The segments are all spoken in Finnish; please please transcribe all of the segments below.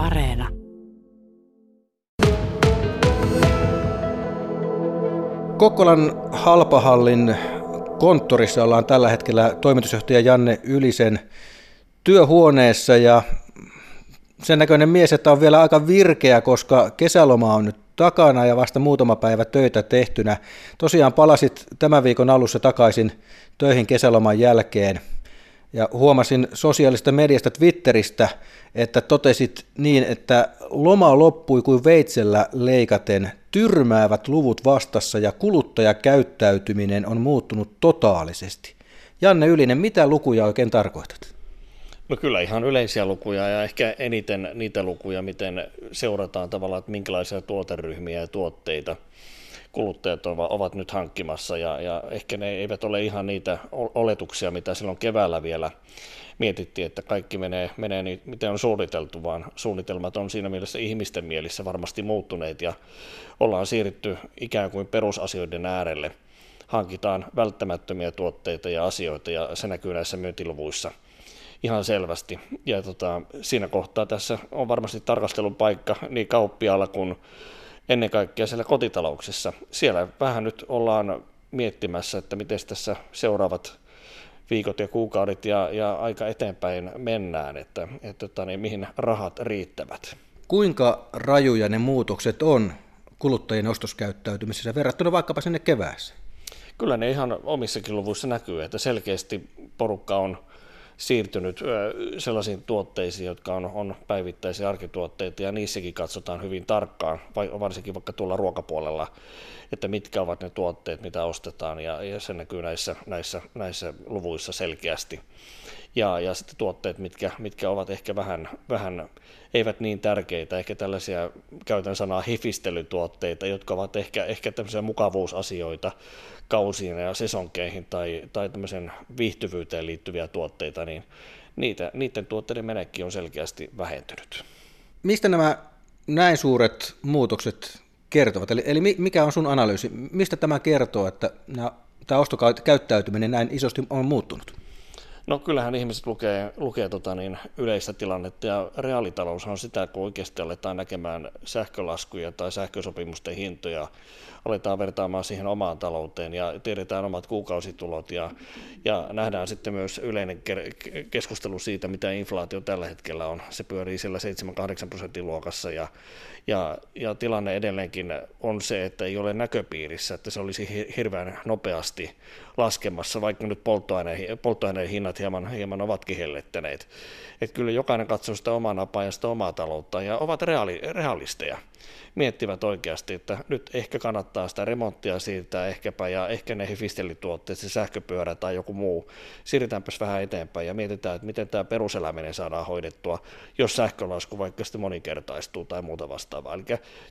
Areena. Kokkolan Halpahallin konttorissa ollaan tällä hetkellä toimitusjohtaja Janne Ylisen työhuoneessa ja sen näköinen mies, että on vielä aika virkeä, koska kesäloma on nyt takana ja vasta muutama päivä töitä tehtynä. Tosiaan palasit tämän viikon alussa takaisin töihin kesäloman jälkeen ja huomasin sosiaalista mediasta Twitteristä, että totesit niin, että loma loppui kuin veitsellä leikaten, tyrmäävät luvut vastassa ja kuluttajakäyttäytyminen on muuttunut totaalisesti. Janne Ylinen, mitä lukuja oikein tarkoitat? No kyllä ihan yleisiä lukuja ja ehkä eniten niitä lukuja, miten seurataan tavallaan, että minkälaisia tuoteryhmiä ja tuotteita kuluttajat ovat nyt hankkimassa ja, ja ehkä ne eivät ole ihan niitä oletuksia, mitä silloin keväällä vielä mietittiin, että kaikki menee, menee niin, miten on suunniteltu, vaan suunnitelmat on siinä mielessä ihmisten mielissä varmasti muuttuneet ja ollaan siirrytty ikään kuin perusasioiden äärelle. Hankitaan välttämättömiä tuotteita ja asioita ja se näkyy näissä myyntiluvuissa – ihan selvästi. Ja tota, siinä kohtaa tässä on varmasti tarkastelun paikka niin kauppiaalla kuin ennen kaikkea siellä kotitalouksissa. Siellä vähän nyt ollaan miettimässä, että miten tässä seuraavat viikot ja kuukaudet ja, ja aika eteenpäin mennään, että, että että niin, mihin rahat riittävät. Kuinka rajuja ne muutokset on kuluttajien ostoskäyttäytymisessä verrattuna vaikkapa sinne kevääseen? Kyllä ne ihan omissakin luvuissa näkyy, että selkeästi porukka on siirtynyt sellaisiin tuotteisiin, jotka on, on päivittäisiä arkituotteita, ja niissäkin katsotaan hyvin tarkkaan, varsinkin vaikka tuolla ruokapuolella, että mitkä ovat ne tuotteet, mitä ostetaan, ja, ja se näkyy näissä, näissä, näissä luvuissa selkeästi. Ja, ja sitten tuotteet, mitkä, mitkä ovat ehkä vähän, vähän, eivät niin tärkeitä, ehkä tällaisia, käytän sanaa hifistelytuotteita, jotka ovat ehkä, ehkä tämmöisiä mukavuusasioita, kausiin ja sesonkeihin tai, tai tämmöisen viihtyvyyteen liittyviä tuotteita, niin niitä, niiden tuotteiden menekki on selkeästi vähentynyt. Mistä nämä näin suuret muutokset kertovat? Eli, eli mikä on sun analyysi? Mistä tämä kertoo, että nämä, tämä ostokäyttäytyminen näin isosti on muuttunut? No kyllähän ihmiset lukee, lukee tota niin, yleistä tilannetta ja reaalitalous on sitä, kun oikeasti aletaan näkemään sähkölaskuja tai sähkösopimusten hintoja, aletaan vertaamaan siihen omaan talouteen ja tiedetään omat kuukausitulot ja, ja nähdään sitten myös yleinen keskustelu siitä, mitä inflaatio tällä hetkellä on. Se pyörii siellä 7-8 prosentin luokassa ja, ja, ja tilanne edelleenkin on se, että ei ole näköpiirissä, että se olisi hirveän nopeasti laskemassa, vaikka nyt polttoaineen, polttoaineen hinnat hieman, hieman ovatkin hellettäneet. Että kyllä jokainen katsoo sitä omaa napaa ja sitä omaa taloutta ja ovat reaali, realisteja. Miettivät oikeasti, että nyt ehkä kannattaa sitä remonttia siirtää ehkäpä ja ehkä ne hifistelituotteet, se sähköpyörä tai joku muu, siirretäänpäs vähän eteenpäin ja mietitään, että miten tämä peruseläminen saadaan hoidettua, jos sähkölasku vaikka sitten moninkertaistuu tai muuta vastaavaa. Eli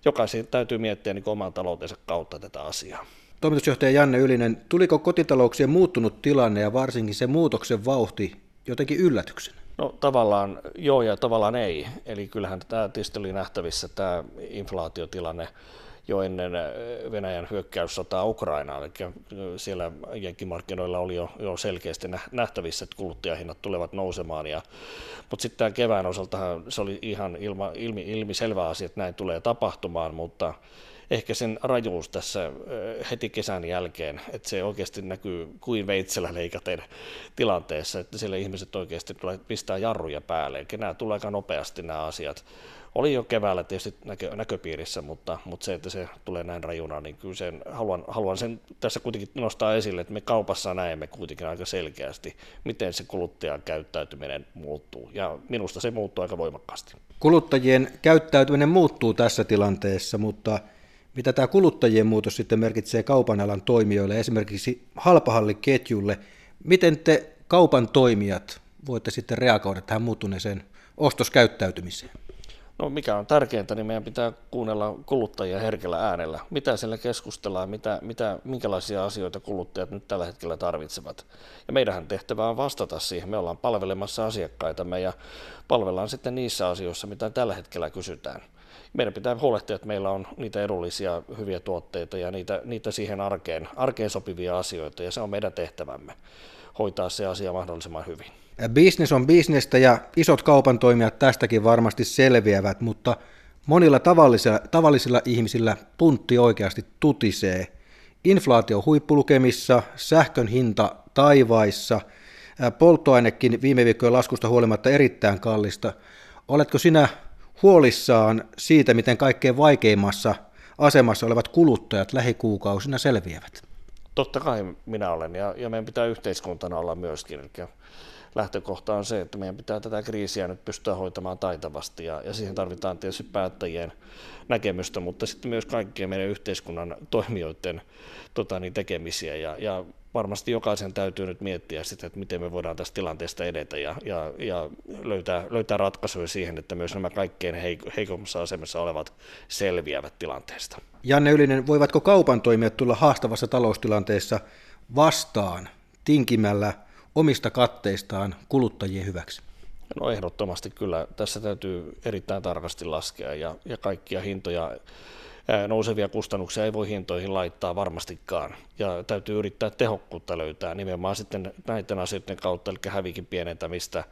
jokaisen täytyy miettiä niin oman taloutensa kautta tätä asiaa. Toimitusjohtaja Janne Ylinen, tuliko kotitalouksien muuttunut tilanne ja varsinkin se muutoksen vauhti jotenkin yllätyksen? No tavallaan joo ja tavallaan ei. Eli kyllähän tämä tietysti oli nähtävissä tämä inflaatiotilanne jo ennen äh, Venäjän hyökkäyssotaa Ukrainaan, eli äh, siellä jenkkimarkkinoilla oli jo, jo selkeästi nähtävissä, että kuluttajahinnat tulevat nousemaan, ja, mutta sitten tämän kevään osalta se oli ihan ilma, ilmi, ilmi selvä asia, että näin tulee tapahtumaan, mutta ehkä sen rajuus tässä heti kesän jälkeen, että se oikeasti näkyy kuin veitsellä leikaten tilanteessa, että siellä ihmiset oikeasti tulee pistää jarruja päälle, eli nämä tulee aika nopeasti nämä asiat. Oli jo keväällä tietysti näkö, näköpiirissä, mutta, mutta se, että se tulee näin rajuna, niin kyllä sen, haluan, haluan sen tässä kuitenkin nostaa esille, että me kaupassa näemme kuitenkin aika selkeästi, miten se kuluttajan käyttäytyminen muuttuu, ja minusta se muuttuu aika voimakkaasti. Kuluttajien käyttäytyminen muuttuu tässä tilanteessa, mutta mitä tämä kuluttajien muutos sitten merkitsee kaupan alan toimijoille, esimerkiksi halpahalliketjulle. Miten te kaupan toimijat voitte sitten reagoida tähän muuttuneeseen ostoskäyttäytymiseen? No mikä on tärkeintä, niin meidän pitää kuunnella kuluttajia herkällä äänellä. Mitä siellä keskustellaan, mitä, mitä, minkälaisia asioita kuluttajat nyt tällä hetkellä tarvitsevat. Ja meidän tehtävä on vastata siihen. Me ollaan palvelemassa asiakkaitamme ja palvellaan sitten niissä asioissa, mitä tällä hetkellä kysytään. Meidän pitää huolehtia, että meillä on niitä edullisia hyviä tuotteita ja niitä, niitä siihen arkeen, arkeen sopivia asioita, ja se on meidän tehtävämme hoitaa se asia mahdollisimman hyvin. Business on bisnestä ja isot kaupan toimijat tästäkin varmasti selviävät, mutta monilla tavallisilla, tavallisilla ihmisillä puntti oikeasti tutisee. Inflaatio huippulukemissa, sähkön hinta taivaissa, polttoainekin viime viikkojen laskusta huolimatta erittäin kallista. Oletko sinä huolissaan siitä, miten kaikkein vaikeimmassa asemassa olevat kuluttajat lähikuukausina selviävät? Totta kai minä olen ja, ja meidän pitää yhteiskuntana olla myöskin. Eli lähtökohta on se, että meidän pitää tätä kriisiä nyt pystyä hoitamaan taitavasti ja, ja siihen tarvitaan tietysti päättäjien näkemystä, mutta sitten myös kaikkien meidän yhteiskunnan toimijoiden tota, niin tekemisiä ja, ja varmasti jokaisen täytyy nyt miettiä sitä, että miten me voidaan tästä tilanteesta edetä ja, ja, ja löytää, löytää ratkaisuja siihen, että myös nämä kaikkein heikommassa asemassa olevat selviävät tilanteesta. Janne Ylinen, voivatko kaupan toimijat tulla haastavassa taloustilanteessa vastaan tinkimällä omista katteistaan kuluttajien hyväksi? No ehdottomasti kyllä. Tässä täytyy erittäin tarkasti laskea ja, ja kaikkia hintoja nousevia kustannuksia ei voi hintoihin laittaa varmastikaan. Ja täytyy yrittää tehokkuutta löytää nimenomaan sitten näiden asioiden kautta, eli hävikin pienentämistä,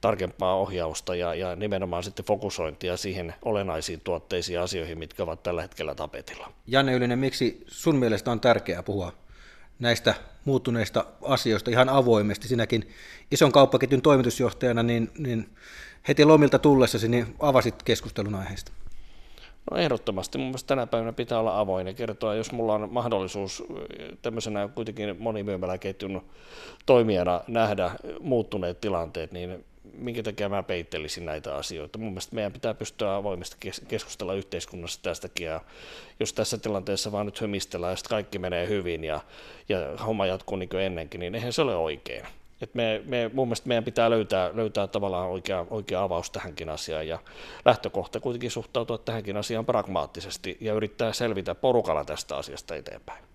tarkempaa ohjausta ja, ja nimenomaan sitten fokusointia siihen olennaisiin tuotteisiin ja asioihin, mitkä ovat tällä hetkellä tapetilla. Janne Ylinen, miksi sun mielestä on tärkeää puhua näistä muuttuneista asioista ihan avoimesti. Sinäkin ison kauppaketjun toimitusjohtajana, niin, niin heti lomilta tullessasi niin avasit keskustelun aiheesta. No ehdottomasti mun mielestä tänä päivänä pitää olla avoin ja kertoa, jos mulla on mahdollisuus tämmöisenä kuitenkin monimyymäläketjun toimijana nähdä muuttuneet tilanteet, niin minkä takia mä peittelisin näitä asioita. Mun mielestä meidän pitää pystyä avoimesti keskustella yhteiskunnassa tästäkin, ja jos tässä tilanteessa vaan nyt hömistellään, ja kaikki menee hyvin, ja, ja homma jatkuu niin kuin ennenkin, niin eihän se ole oikein. Et me, me, mun mielestä meidän pitää löytää, löytää tavallaan oikea, oikea avaus tähänkin asiaan ja lähtökohta kuitenkin suhtautua tähänkin asiaan pragmaattisesti ja yrittää selvitä porukalla tästä asiasta eteenpäin.